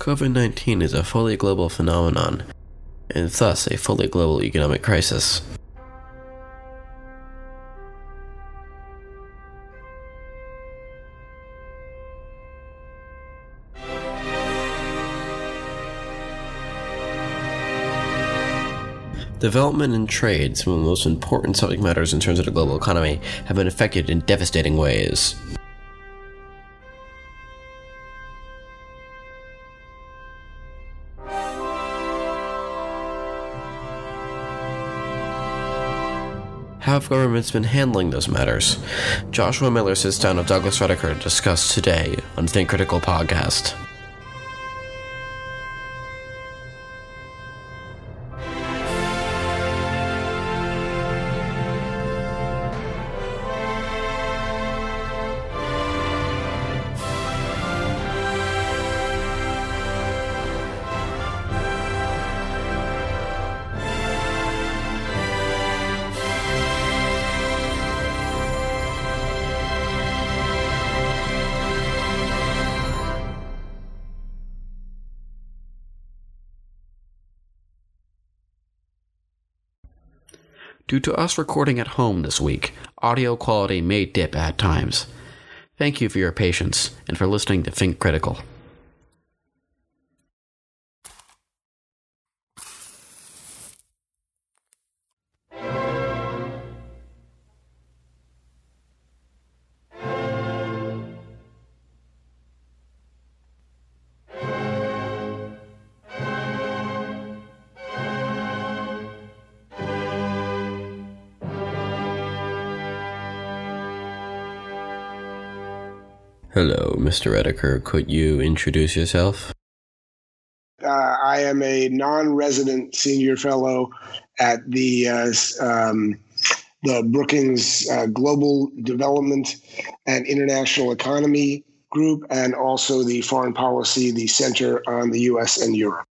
COVID 19 is a fully global phenomenon, and thus a fully global economic crisis. Development and trade, some of the most important subject matters in terms of the global economy, have been affected in devastating ways. How have governments been handling those matters? Joshua Miller sits down with Douglas Rediker to discuss today on Think Critical Podcast. Due to us recording at home this week, audio quality may dip at times. Thank you for your patience and for listening to Think Critical. Mr. Rediker. Could you introduce yourself? Uh, I am a non-resident senior fellow at the uh, um, the Brookings uh, Global Development and International Economy Group, and also the Foreign Policy, the Center on the U.S. and Europe.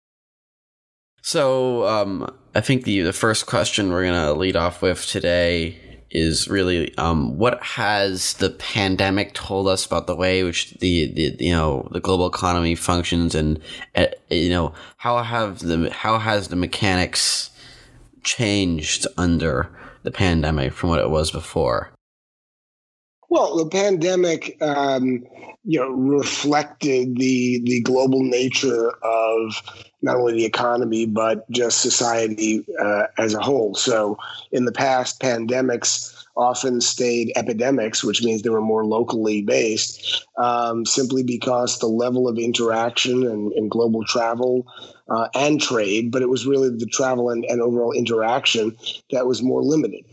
So, um, I think the the first question we're gonna lead off with today is really um, what has the pandemic told us about the way which the, the you know the global economy functions and uh, you know how have the how has the mechanics changed under the pandemic from what it was before well the pandemic um, you know reflected the the global nature of not only the economy but just society uh, as a whole. So in the past, pandemics often stayed epidemics, which means they were more locally based, um, simply because the level of interaction and, and global travel uh, and trade, but it was really the travel and, and overall interaction that was more limited.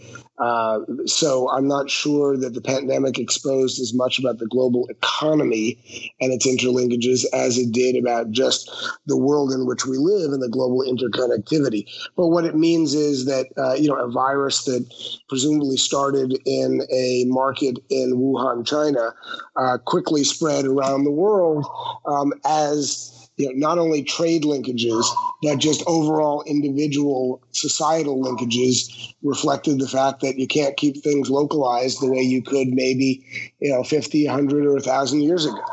Uh, so I'm not sure that the pandemic exposed as much about the global economy and its interlinkages as it did about just the world in which we live and the global interconnectivity. But what it means is that uh, you know a virus that presumably started in a market in Wuhan, China, uh, quickly spread around the world um, as you know, not only trade linkages, but just overall individual societal linkages reflected the fact that you can't keep things localized the way you could maybe, you know, 50, 100, or 1,000 years ago.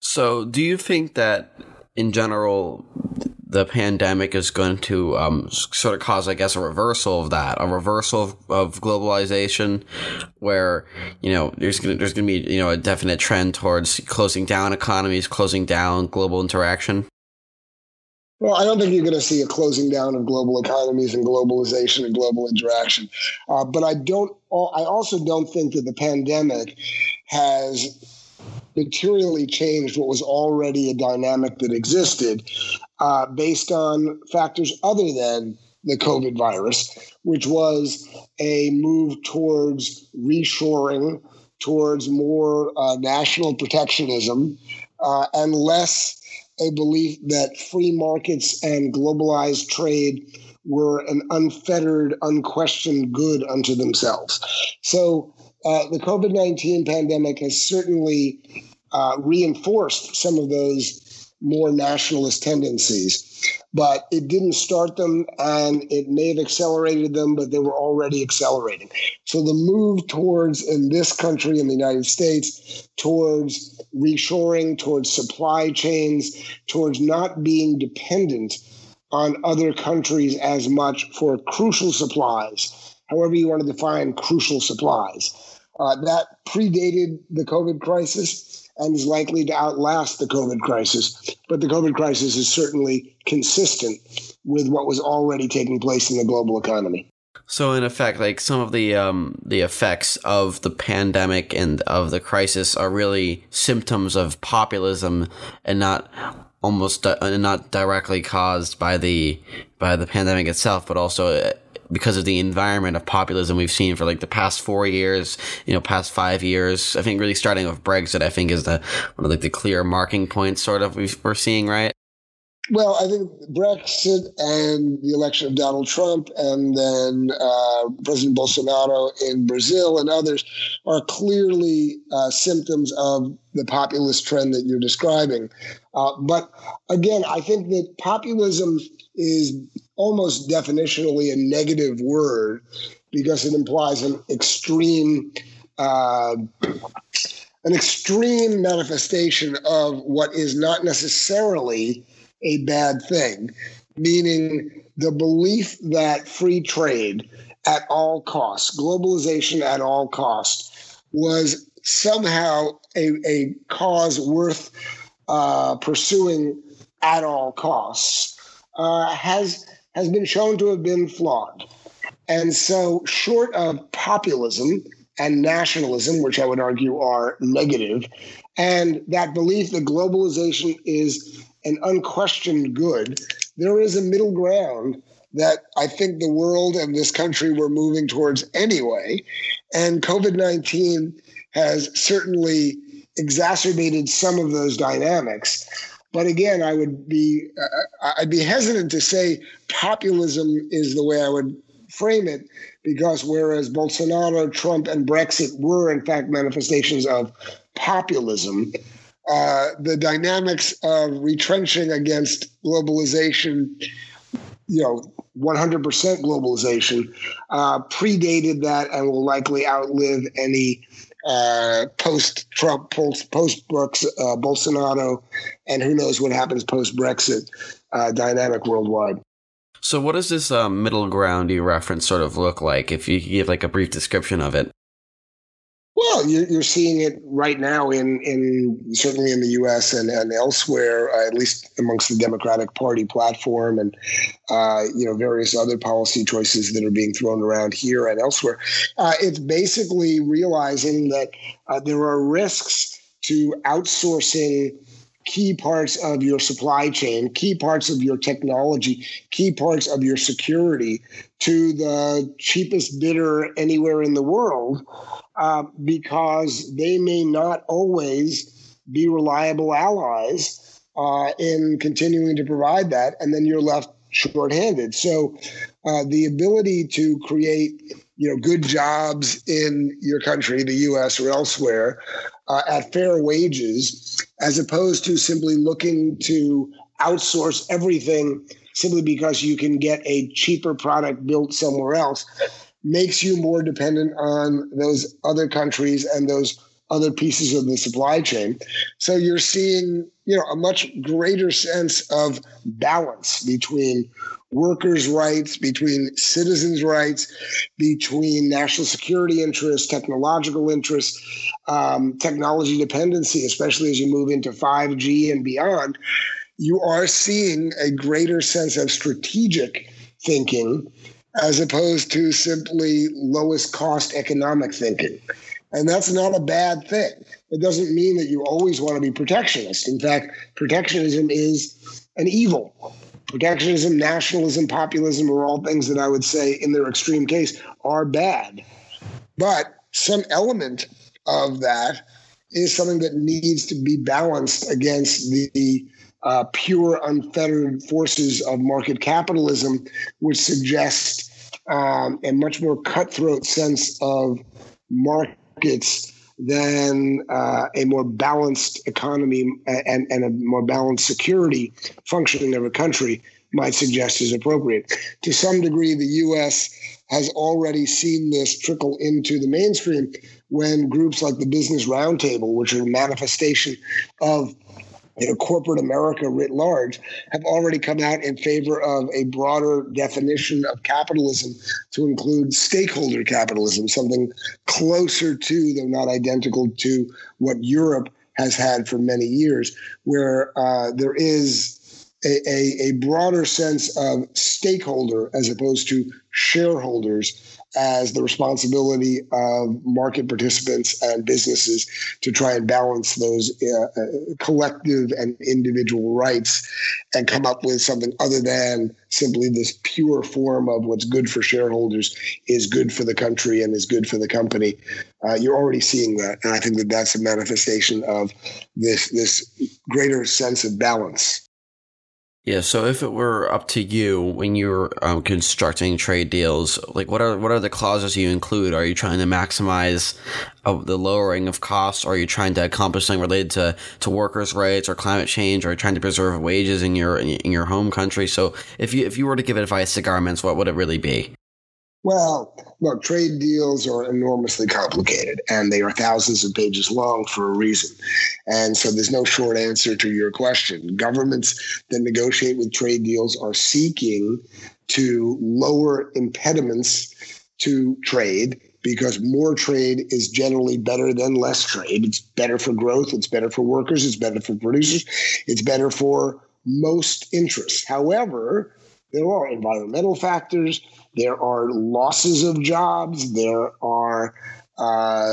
So, do you think that in general, the pandemic is going to um, sort of cause, I guess, a reversal of that, a reversal of, of globalization, where you know there's gonna there's gonna be you know a definite trend towards closing down economies, closing down global interaction. Well, I don't think you're going to see a closing down of global economies and globalization and global interaction, uh, but I don't. I also don't think that the pandemic has materially changed what was already a dynamic that existed uh, based on factors other than the COVID virus, which was a move towards reshoring, towards more uh, national protectionism, uh, and less a belief that free markets and globalized trade were an unfettered, unquestioned good unto themselves. So uh, the COVID 19 pandemic has certainly uh, reinforced some of those more nationalist tendencies. But it didn't start them and it may have accelerated them, but they were already accelerating. So the move towards, in this country, in the United States, towards reshoring, towards supply chains, towards not being dependent on other countries as much for crucial supplies, however you want to define crucial supplies. Uh, that predated the COVID crisis and is likely to outlast the COVID crisis. But the COVID crisis is certainly consistent with what was already taking place in the global economy. So in effect, like some of the um, the effects of the pandemic and of the crisis are really symptoms of populism and not almost uh, not directly caused by the by the pandemic itself, but also uh, because of the environment of populism we've seen for like the past four years, you know, past five years. I think really starting with Brexit, I think is the one of like the clear marking points sort of we are seeing, right? Well, I think Brexit and the election of Donald Trump and then uh, President Bolsonaro in Brazil and others are clearly uh, symptoms of the populist trend that you're describing. Uh, but again, I think that populism is almost definitionally a negative word because it implies an extreme uh, an extreme manifestation of what is not necessarily a bad thing, meaning the belief that free trade at all costs, globalization at all costs, was somehow a, a cause worth uh, pursuing at all costs uh, has has been shown to have been flawed. And so, short of populism and nationalism, which I would argue are negative, and that belief that globalization is an unquestioned good, there is a middle ground that I think the world and this country were moving towards anyway. And COVID 19 has certainly exacerbated some of those dynamics. But again, I would be uh, I'd be hesitant to say populism is the way I would frame it, because whereas Bolsonaro, Trump, and Brexit were in fact manifestations of populism, uh, the dynamics of retrenching against globalization, you know, 100% globalization, uh, predated that and will likely outlive any uh, post Trump, post Brooks, uh, Bolsonaro, and who knows what happens post Brexit uh, dynamic worldwide. So, what does this uh, middle ground you reference sort of look like? If you give like a brief description of it. Well, you're, seeing it right now in, in certainly in the U.S. and, and elsewhere, uh, at least amongst the Democratic Party platform, and uh, you know various other policy choices that are being thrown around here and elsewhere. Uh, it's basically realizing that uh, there are risks to outsourcing key parts of your supply chain, key parts of your technology, key parts of your security to the cheapest bidder anywhere in the world uh, because they may not always be reliable allies uh, in continuing to provide that, and then you're left shorthanded. So, uh, the ability to create you know good jobs in your country, the U.S. or elsewhere, uh, at fair wages, as opposed to simply looking to outsource everything simply because you can get a cheaper product built somewhere else makes you more dependent on those other countries and those other pieces of the supply chain. So you're seeing, you know, a much greater sense of balance between workers' rights, between citizens' rights, between national security interests, technological interests, um, technology dependency, especially as you move into 5G and beyond. You are seeing a greater sense of strategic thinking as opposed to simply lowest cost economic thinking. And that's not a bad thing. It doesn't mean that you always want to be protectionist. In fact, protectionism is an evil. Protectionism, nationalism, populism are all things that I would say, in their extreme case, are bad. But some element of that is something that needs to be balanced against the uh, pure, unfettered forces of market capitalism, would suggest um, a much more cutthroat sense of markets than uh, a more balanced economy and, and a more balanced security functioning of a country might suggest is appropriate. To some degree, the U.S. has already seen this trickle into the mainstream when groups like the Business Roundtable, which are a manifestation of you know, corporate America writ large have already come out in favor of a broader definition of capitalism to include stakeholder capitalism, something closer to, though not identical to, what Europe has had for many years, where uh, there is a, a, a broader sense of stakeholder as opposed to shareholders as the responsibility of market participants and businesses to try and balance those uh, uh, collective and individual rights and come up with something other than simply this pure form of what's good for shareholders is good for the country and is good for the company. Uh, you're already seeing that, and I think that that's a manifestation of this this greater sense of balance. Yeah, so if it were up to you when you're um, constructing trade deals, like what are what are the clauses you include? Are you trying to maximize uh, the lowering of costs? Are you trying to accomplish something related to, to workers' rights or climate change? Or are you trying to preserve wages in your in your home country? So if you if you were to give advice to governments, what would it really be? Well, look, trade deals are enormously complicated and they are thousands of pages long for a reason. And so there's no short answer to your question. Governments that negotiate with trade deals are seeking to lower impediments to trade because more trade is generally better than less trade. It's better for growth, it's better for workers, it's better for producers, it's better for most interests. However, there are environmental factors, there are losses of jobs, there are uh,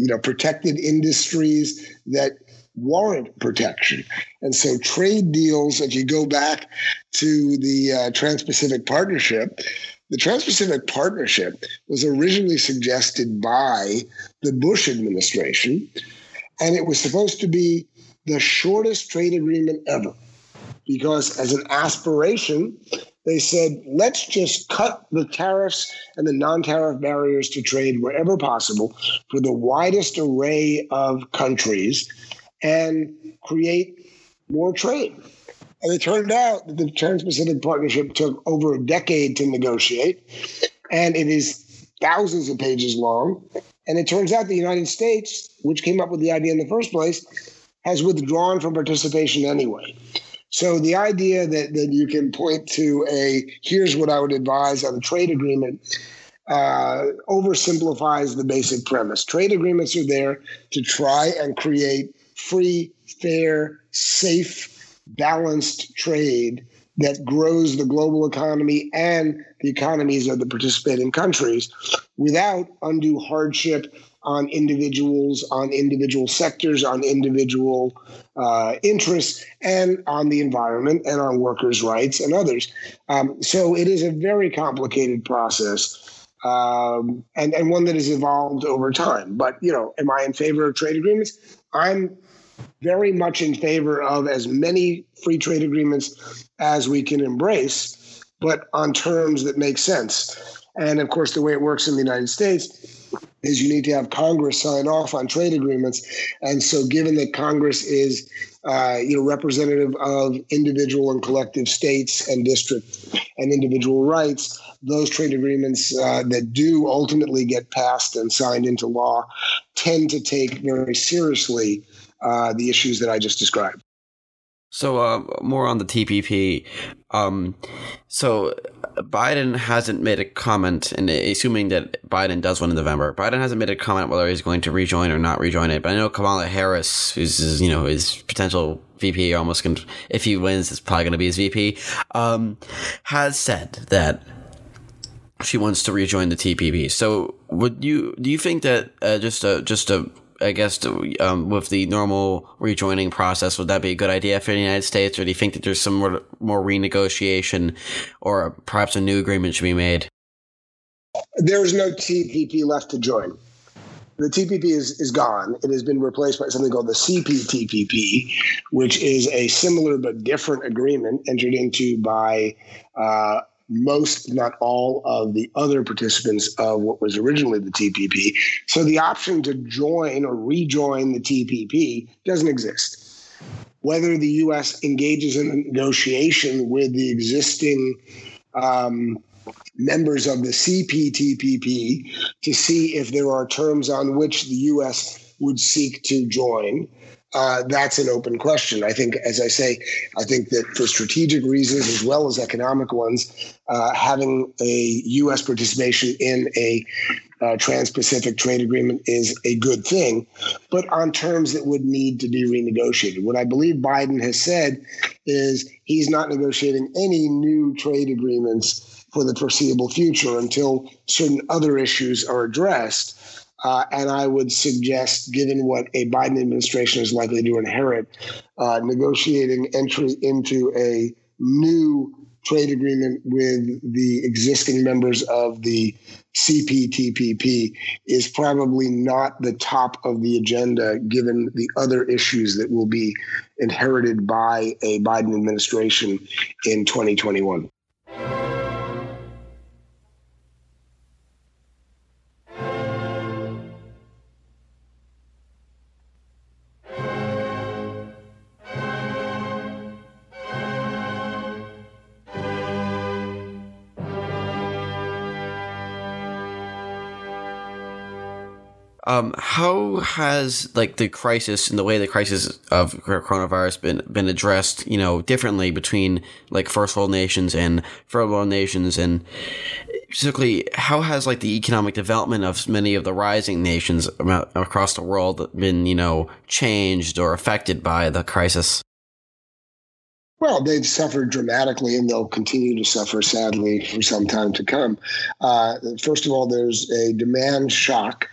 you know protected industries that warrant protection. And so trade deals, if you go back to the uh, Trans-Pacific Partnership, the Trans-Pacific Partnership was originally suggested by the Bush administration, and it was supposed to be the shortest trade agreement ever because as an aspiration, they said, let's just cut the tariffs and the non tariff barriers to trade wherever possible for the widest array of countries and create more trade. And it turned out that the Trans Pacific Partnership took over a decade to negotiate, and it is thousands of pages long. And it turns out the United States, which came up with the idea in the first place, has withdrawn from participation anyway. So the idea that, that you can point to a here's what I would advise on a trade agreement uh, oversimplifies the basic premise. Trade agreements are there to try and create free, fair, safe, balanced trade that grows the global economy and the economies of the participating countries without undue hardship on individuals, on individual sectors, on individual uh, interests, and on the environment and on workers' rights and others. Um, so it is a very complicated process. Um, and, and one that has evolved over time. But, you know, am I in favor of trade agreements? I'm very much in favor of as many free trade agreements as we can embrace, but on terms that make sense. And of course, the way it works in the United States is you need to have Congress sign off on trade agreements. And so, given that Congress is uh, you know representative of individual and collective states and district and individual rights, those trade agreements uh, that do ultimately get passed and signed into law tend to take very seriously uh, the issues that I just described. So, uh, more on the TPP. Um, so, Biden hasn't made a comment, and assuming that Biden does win in November, Biden hasn't made a comment whether he's going to rejoin or not rejoin it. But I know Kamala Harris, who's you know his potential VP, almost can, if he wins, it's probably going to be his VP, um, has said that she wants to rejoin the TPP. So, would you do you think that uh, just a just a I guess um, with the normal rejoining process, would that be a good idea for the United States, or do you think that there's some more, more renegotiation, or perhaps a new agreement should be made? There is no TPP left to join. The TPP is, is gone. It has been replaced by something called the CPTPP, which is a similar but different agreement entered into by uh, most, not all, of the other participants of what was originally the TPP. So the option to join or rejoin the TPP doesn't exist. Whether the U.S. engages in a negotiation with the existing um, members of the CPTPP to see if there are terms on which the U.S. would seek to join uh, that's an open question. I think, as I say, I think that for strategic reasons as well as economic ones, uh, having a U.S. participation in a uh, Trans-Pacific trade agreement is a good thing, but on terms that would need to be renegotiated. What I believe Biden has said is he's not negotiating any new trade agreements for the foreseeable future until certain other issues are addressed. Uh, and I would suggest, given what a Biden administration is likely to inherit, uh, negotiating entry into a new trade agreement with the existing members of the CPTPP is probably not the top of the agenda, given the other issues that will be inherited by a Biden administration in 2021. Um, how has like the crisis and the way the crisis of coronavirus been been addressed, you know, differently between like first world nations and third world nations, and specifically, how has like the economic development of many of the rising nations across the world been, you know, changed or affected by the crisis? Well, they've suffered dramatically and they'll continue to suffer sadly for some time to come. Uh, first of all, there's a demand shock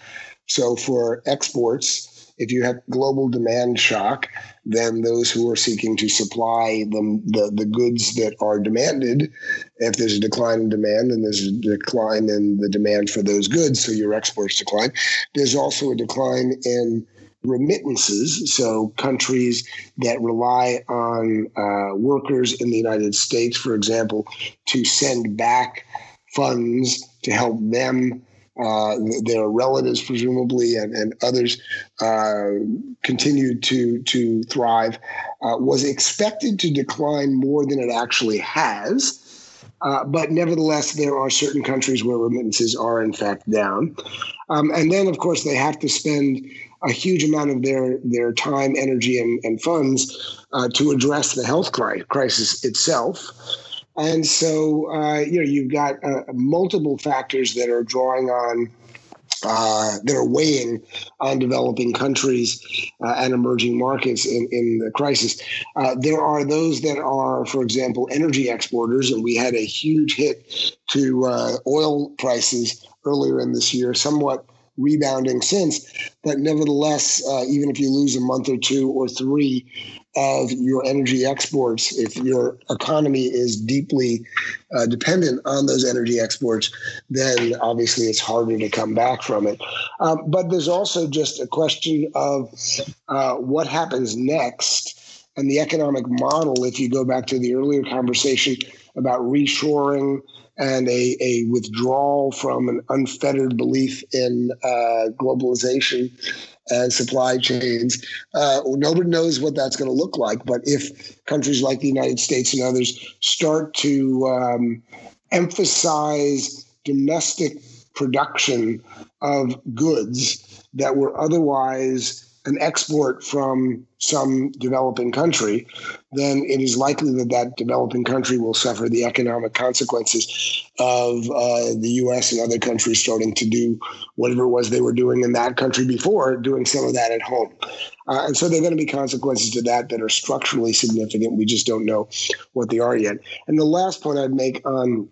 so for exports, if you have global demand shock, then those who are seeking to supply them the, the goods that are demanded, if there's a decline in demand, then there's a decline in the demand for those goods, so your exports decline. There's also a decline in remittances, so countries that rely on uh, workers in the United States, for example, to send back funds to help them uh, their relatives, presumably, and, and others uh, continued to to thrive, uh, was expected to decline more than it actually has. Uh, but nevertheless, there are certain countries where remittances are in fact down, um, and then of course they have to spend a huge amount of their their time, energy, and, and funds uh, to address the health crisis itself. And so, uh, you know, you've got uh, multiple factors that are drawing on, uh, that are weighing on developing countries uh, and emerging markets in, in the crisis. Uh, there are those that are, for example, energy exporters, and we had a huge hit to uh, oil prices earlier in this year, somewhat rebounding since. But nevertheless, even if you lose a month or two or three, of your energy exports, if your economy is deeply uh, dependent on those energy exports, then obviously it's harder to come back from it. Um, but there's also just a question of uh, what happens next and the economic model. If you go back to the earlier conversation about reshoring and a, a withdrawal from an unfettered belief in uh, globalization and supply chains. Uh, nobody knows what that's going to look like. But if countries like the United States and others start to um, emphasize domestic production of goods that were otherwise an export from some developing country, then it is likely that that developing country will suffer the economic consequences of uh, the U.S. and other countries starting to do whatever it was they were doing in that country before, doing some of that at home. Uh, and so there are going to be consequences to that that are structurally significant. We just don't know what they are yet. And the last point I'd make on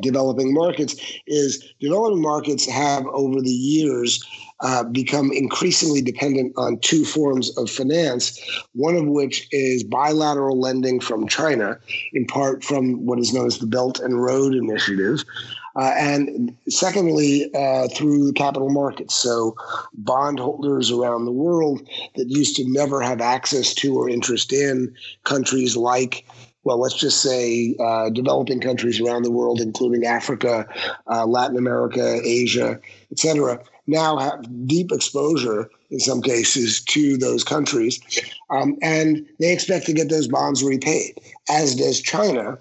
developing markets is developing markets have over the years uh, become increasingly dependent on two forms of finance, one of which is bilateral lending from China, in part from what is known as the Belt and Road Initiative. Uh, and secondly, uh, through capital markets. So, bondholders around the world that used to never have access to or interest in countries like well, let's just say uh, developing countries around the world, including Africa, uh, Latin America, Asia, et cetera, now have deep exposure in some cases to those countries. Um, and they expect to get those bonds repaid, as does China.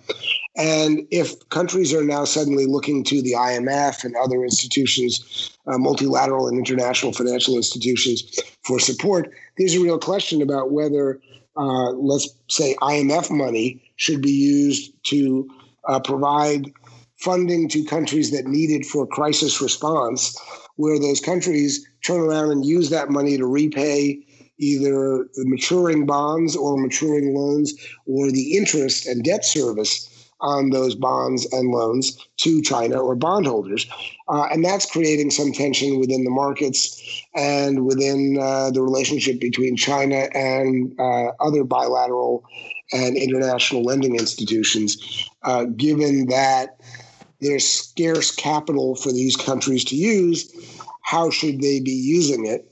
And if countries are now suddenly looking to the IMF and other institutions, uh, multilateral and international financial institutions, for support, there's a real question about whether, uh, let's say, IMF money should be used to uh, provide funding to countries that need it for crisis response, where those countries turn around and use that money to repay either the maturing bonds or maturing loans or the interest and debt service on those bonds and loans to China or bondholders. Uh, and that's creating some tension within the markets and within uh, the relationship between China and uh, other bilateral and international lending institutions, uh, given that there's scarce capital for these countries to use. How should they be using it?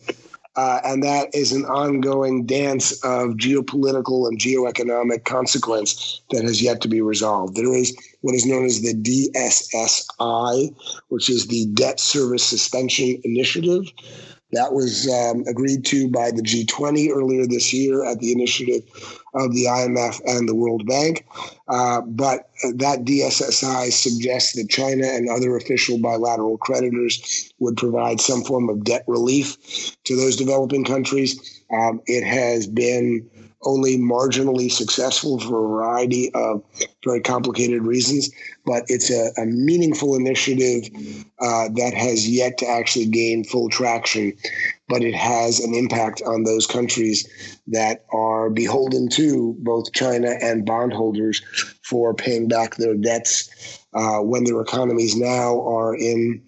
Uh, and that is an ongoing dance of geopolitical and geoeconomic consequence that has yet to be resolved. There is what is known as the DSSI, which is the Debt Service Suspension Initiative. That was um, agreed to by the G20 earlier this year at the initiative of the IMF and the World Bank. Uh, but that DSSI suggests that China and other official bilateral creditors would provide some form of debt relief to those developing countries. Um, it has been only marginally successful for a variety of very complicated reasons, but it's a, a meaningful initiative uh, that has yet to actually gain full traction but it has an impact on those countries that are beholden to both China and bondholders for paying back their debts uh, when their economies now are in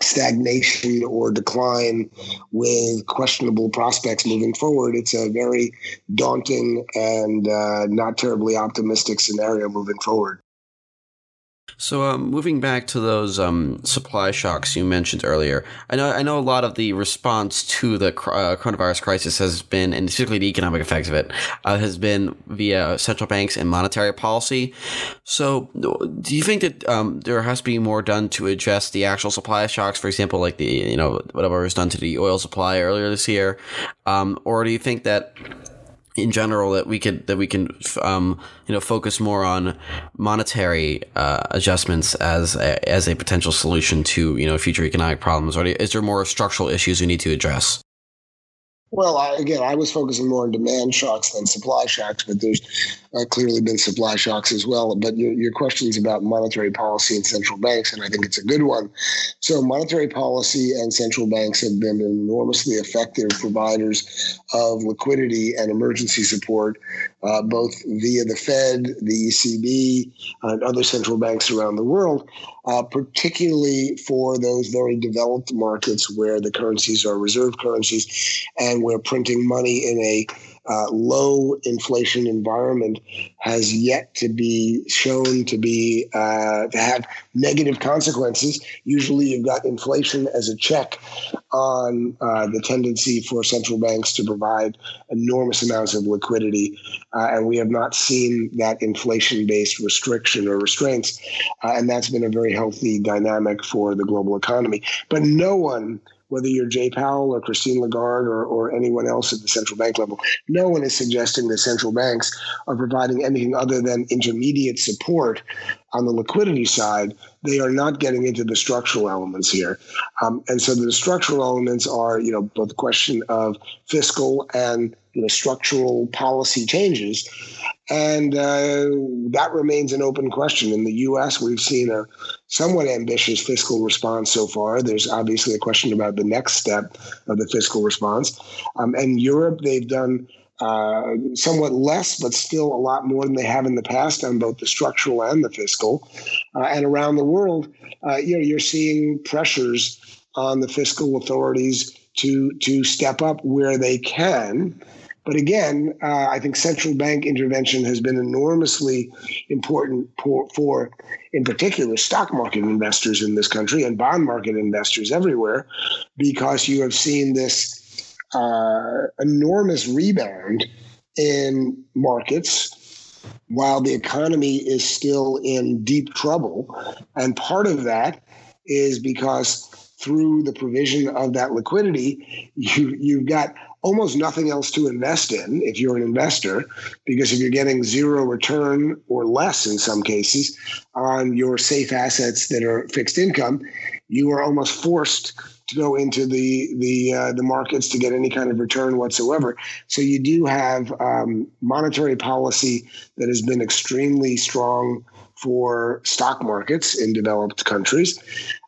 stagnation or decline with questionable prospects moving forward. It's a very daunting and uh, not terribly optimistic scenario moving forward. So, um, moving back to those um, supply shocks you mentioned earlier, I know I know a lot of the response to the uh, coronavirus crisis has been, and particularly the economic effects of it, uh, has been via central banks and monetary policy. So, do you think that um, there has to be more done to address the actual supply shocks? For example, like the you know whatever was done to the oil supply earlier this year, um, or do you think that in general that we could that we can um, you know focus more on monetary uh, adjustments as a, as a potential solution to you know future economic problems or is there more structural issues we need to address well, I, again, I was focusing more on demand shocks than supply shocks, but there's uh, clearly been supply shocks as well. But your, your questions about monetary policy and central banks, and I think it's a good one. So, monetary policy and central banks have been enormously effective providers of liquidity and emergency support, uh, both via the Fed, the ECB, and other central banks around the world uh, particularly for those very developed markets where the currencies are reserve currencies and where printing money in a uh, low inflation environment has yet to be shown to be uh, to have negative consequences. Usually, you've got inflation as a check on uh, the tendency for central banks to provide enormous amounts of liquidity, uh, and we have not seen that inflation-based restriction or restraints, uh, and that's been a very healthy dynamic for the global economy. But no one whether you're Jay Powell or Christine Lagarde or, or anyone else at the central bank level, no one is suggesting that central banks are providing anything other than intermediate support on the liquidity side. They are not getting into the structural elements here. Um, and so the structural elements are, you know, both the question of fiscal and you know, structural policy changes. And uh, that remains an open question. In the US, we've seen a somewhat ambitious fiscal response so far. There's obviously a question about the next step of the fiscal response. Um, and Europe, they've done uh, somewhat less, but still a lot more than they have in the past on both the structural and the fiscal. Uh, and around the world, uh, you know, you're seeing pressures on the fiscal authorities to to step up where they can but again, uh, I think central bank intervention has been enormously important for, for, in particular, stock market investors in this country and bond market investors everywhere, because you have seen this uh, enormous rebound in markets while the economy is still in deep trouble. And part of that is because through the provision of that liquidity, you, you've got almost nothing else to invest in if you're an investor, because if you're getting zero return or less in some cases on your safe assets that are fixed income, you are almost forced to go into the the uh, the markets to get any kind of return whatsoever. So you do have um, monetary policy that has been extremely strong for stock markets in developed countries.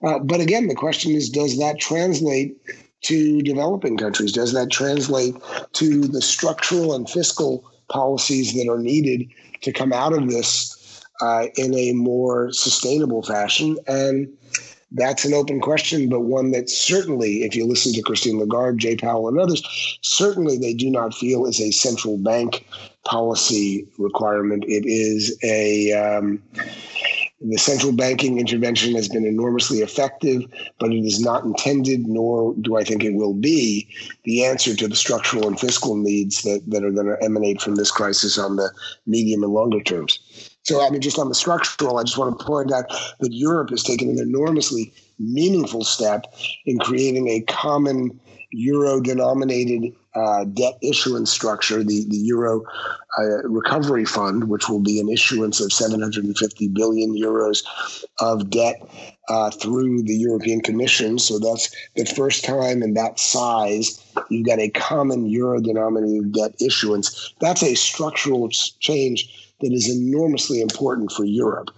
Uh, but again, the question is, does that translate to developing countries? Does that translate to the structural and fiscal policies that are needed to come out of this uh, in a more sustainable fashion? And that's an open question, but one that certainly, if you listen to Christine Lagarde, Jay Powell, and others, certainly they do not feel is a central bank policy requirement. It is a um, the central banking intervention has been enormously effective, but it is not intended, nor do I think it will be, the answer to the structural and fiscal needs that, that are going to emanate from this crisis on the medium and longer terms. So, I mean, just on the structural, I just want to point out that Europe has taken an enormously meaningful step in creating a common euro denominated uh, debt issuance structure, the, the Euro uh, Recovery Fund, which will be an issuance of 750 billion euros of debt uh, through the European Commission. So that's the first time in that size you've got a common euro denominated debt issuance. That's a structural change that is enormously important for Europe.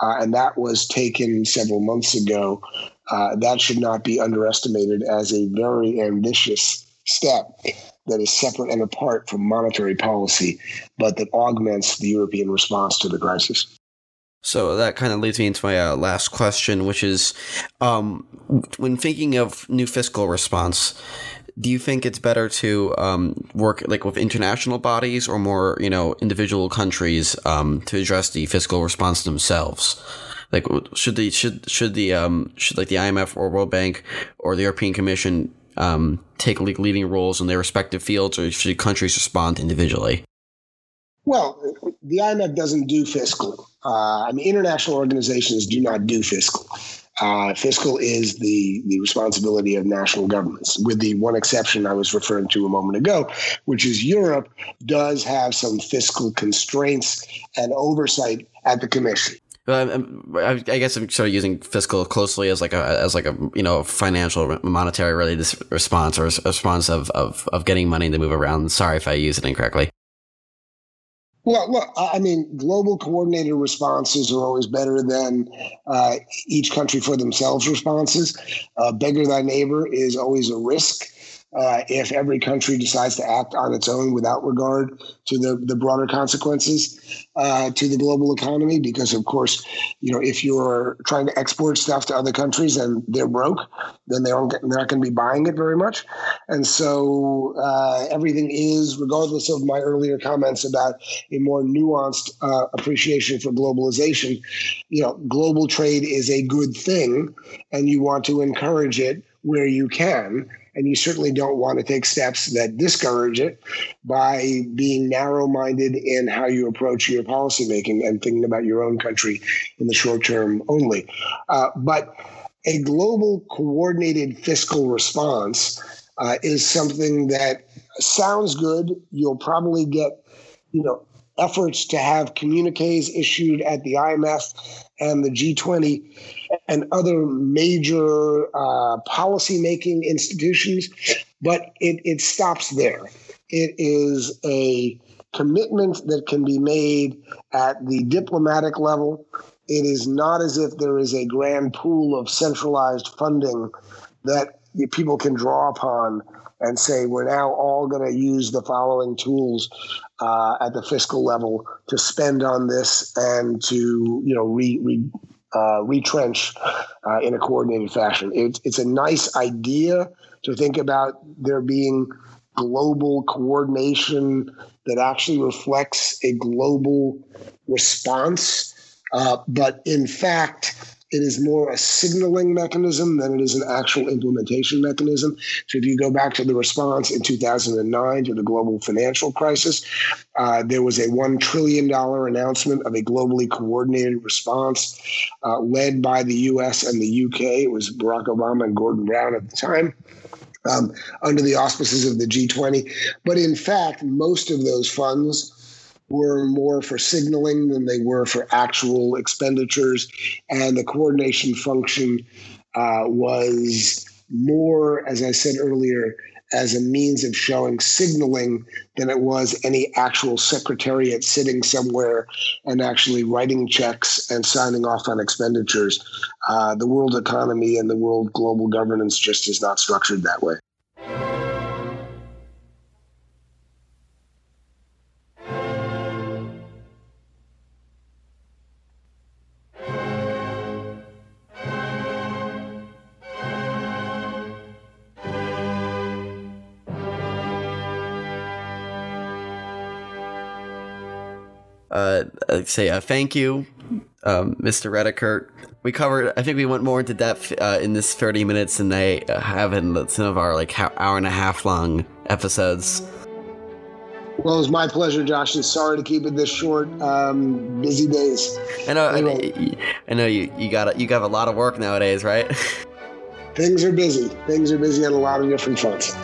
Uh, and that was taken several months ago. Uh, that should not be underestimated as a very ambitious step that is separate and apart from monetary policy, but that augments the European response to the crisis. So that kind of leads me into my uh, last question, which is um, when thinking of new fiscal response, do you think it's better to um, work like with international bodies or more, you know, individual countries um, to address the fiscal response themselves? Like, should the should should the um, should like the IMF or World Bank or the European Commission um, take leading roles in their respective fields, or should countries respond individually? Well, the IMF doesn't do fiscal. Uh, I mean, international organizations do not do fiscal. Uh, fiscal is the, the responsibility of national governments, with the one exception I was referring to a moment ago, which is Europe does have some fiscal constraints and oversight at the Commission. I guess I'm sort of using fiscal closely as like a as like a you know financial monetary related response or response of, of of getting money to move around. Sorry if I use it incorrectly. Well, look, I mean, global coordinated responses are always better than uh, each country for themselves responses. Uh, beggar thy neighbor is always a risk uh, if every country decides to act on its own without regard to the, the broader consequences uh, to the global economy. Because, of course, you know, if you're trying to export stuff to other countries and they're broke, then they don't they're not going to be buying it very much. And so uh, everything is, regardless of my earlier comments about a more nuanced uh, appreciation for globalization, you know, global trade is a good thing, and you want to encourage it where you can and you certainly don't want to take steps that discourage it by being narrow minded in how you approach your policymaking and thinking about your own country in the short term only. Uh, but a global coordinated fiscal response uh, is something that sounds good. You'll probably get, you know, efforts to have communiques issued at the IMF and the G20 and other major uh, policy-making institutions, but it, it stops there. It is a commitment that can be made at the diplomatic level. It is not as if there is a grand pool of centralized funding that people can draw upon and say we're now all going to use the following tools uh, at the fiscal level to spend on this and to you know re, re uh, retrench uh, in a coordinated fashion. It, it's a nice idea to think about there being global coordination that actually reflects a global response. Uh, but in fact, it is more a signaling mechanism than it is an actual implementation mechanism. So if you go back to the response in 2009 to the global financial crisis, uh, there was a $1 trillion announcement of a globally coordinated response uh, led by the US and the UK. It was Barack Obama and Gordon Brown at the time. Um, under the auspices of the G20. But in fact, most of those funds were more for signaling than they were for actual expenditures. And the coordination function uh, was more, as I said earlier, as a means of showing signaling than it was any actual secretariat sitting somewhere and actually writing checks and signing off on expenditures. Uh, the world economy and the world global governance just is not structured that way. Uh, say a thank you, um, Mr. Rediker. We covered. I think we went more into depth uh, in this thirty minutes than they have in some of our like hour and a half long episodes. Well, it was my pleasure, Josh. And sorry to keep it this short. Um, busy days. I know. Anyway. I, I know you. You got. You got a lot of work nowadays, right? Things are busy. Things are busy on a lot of different fronts.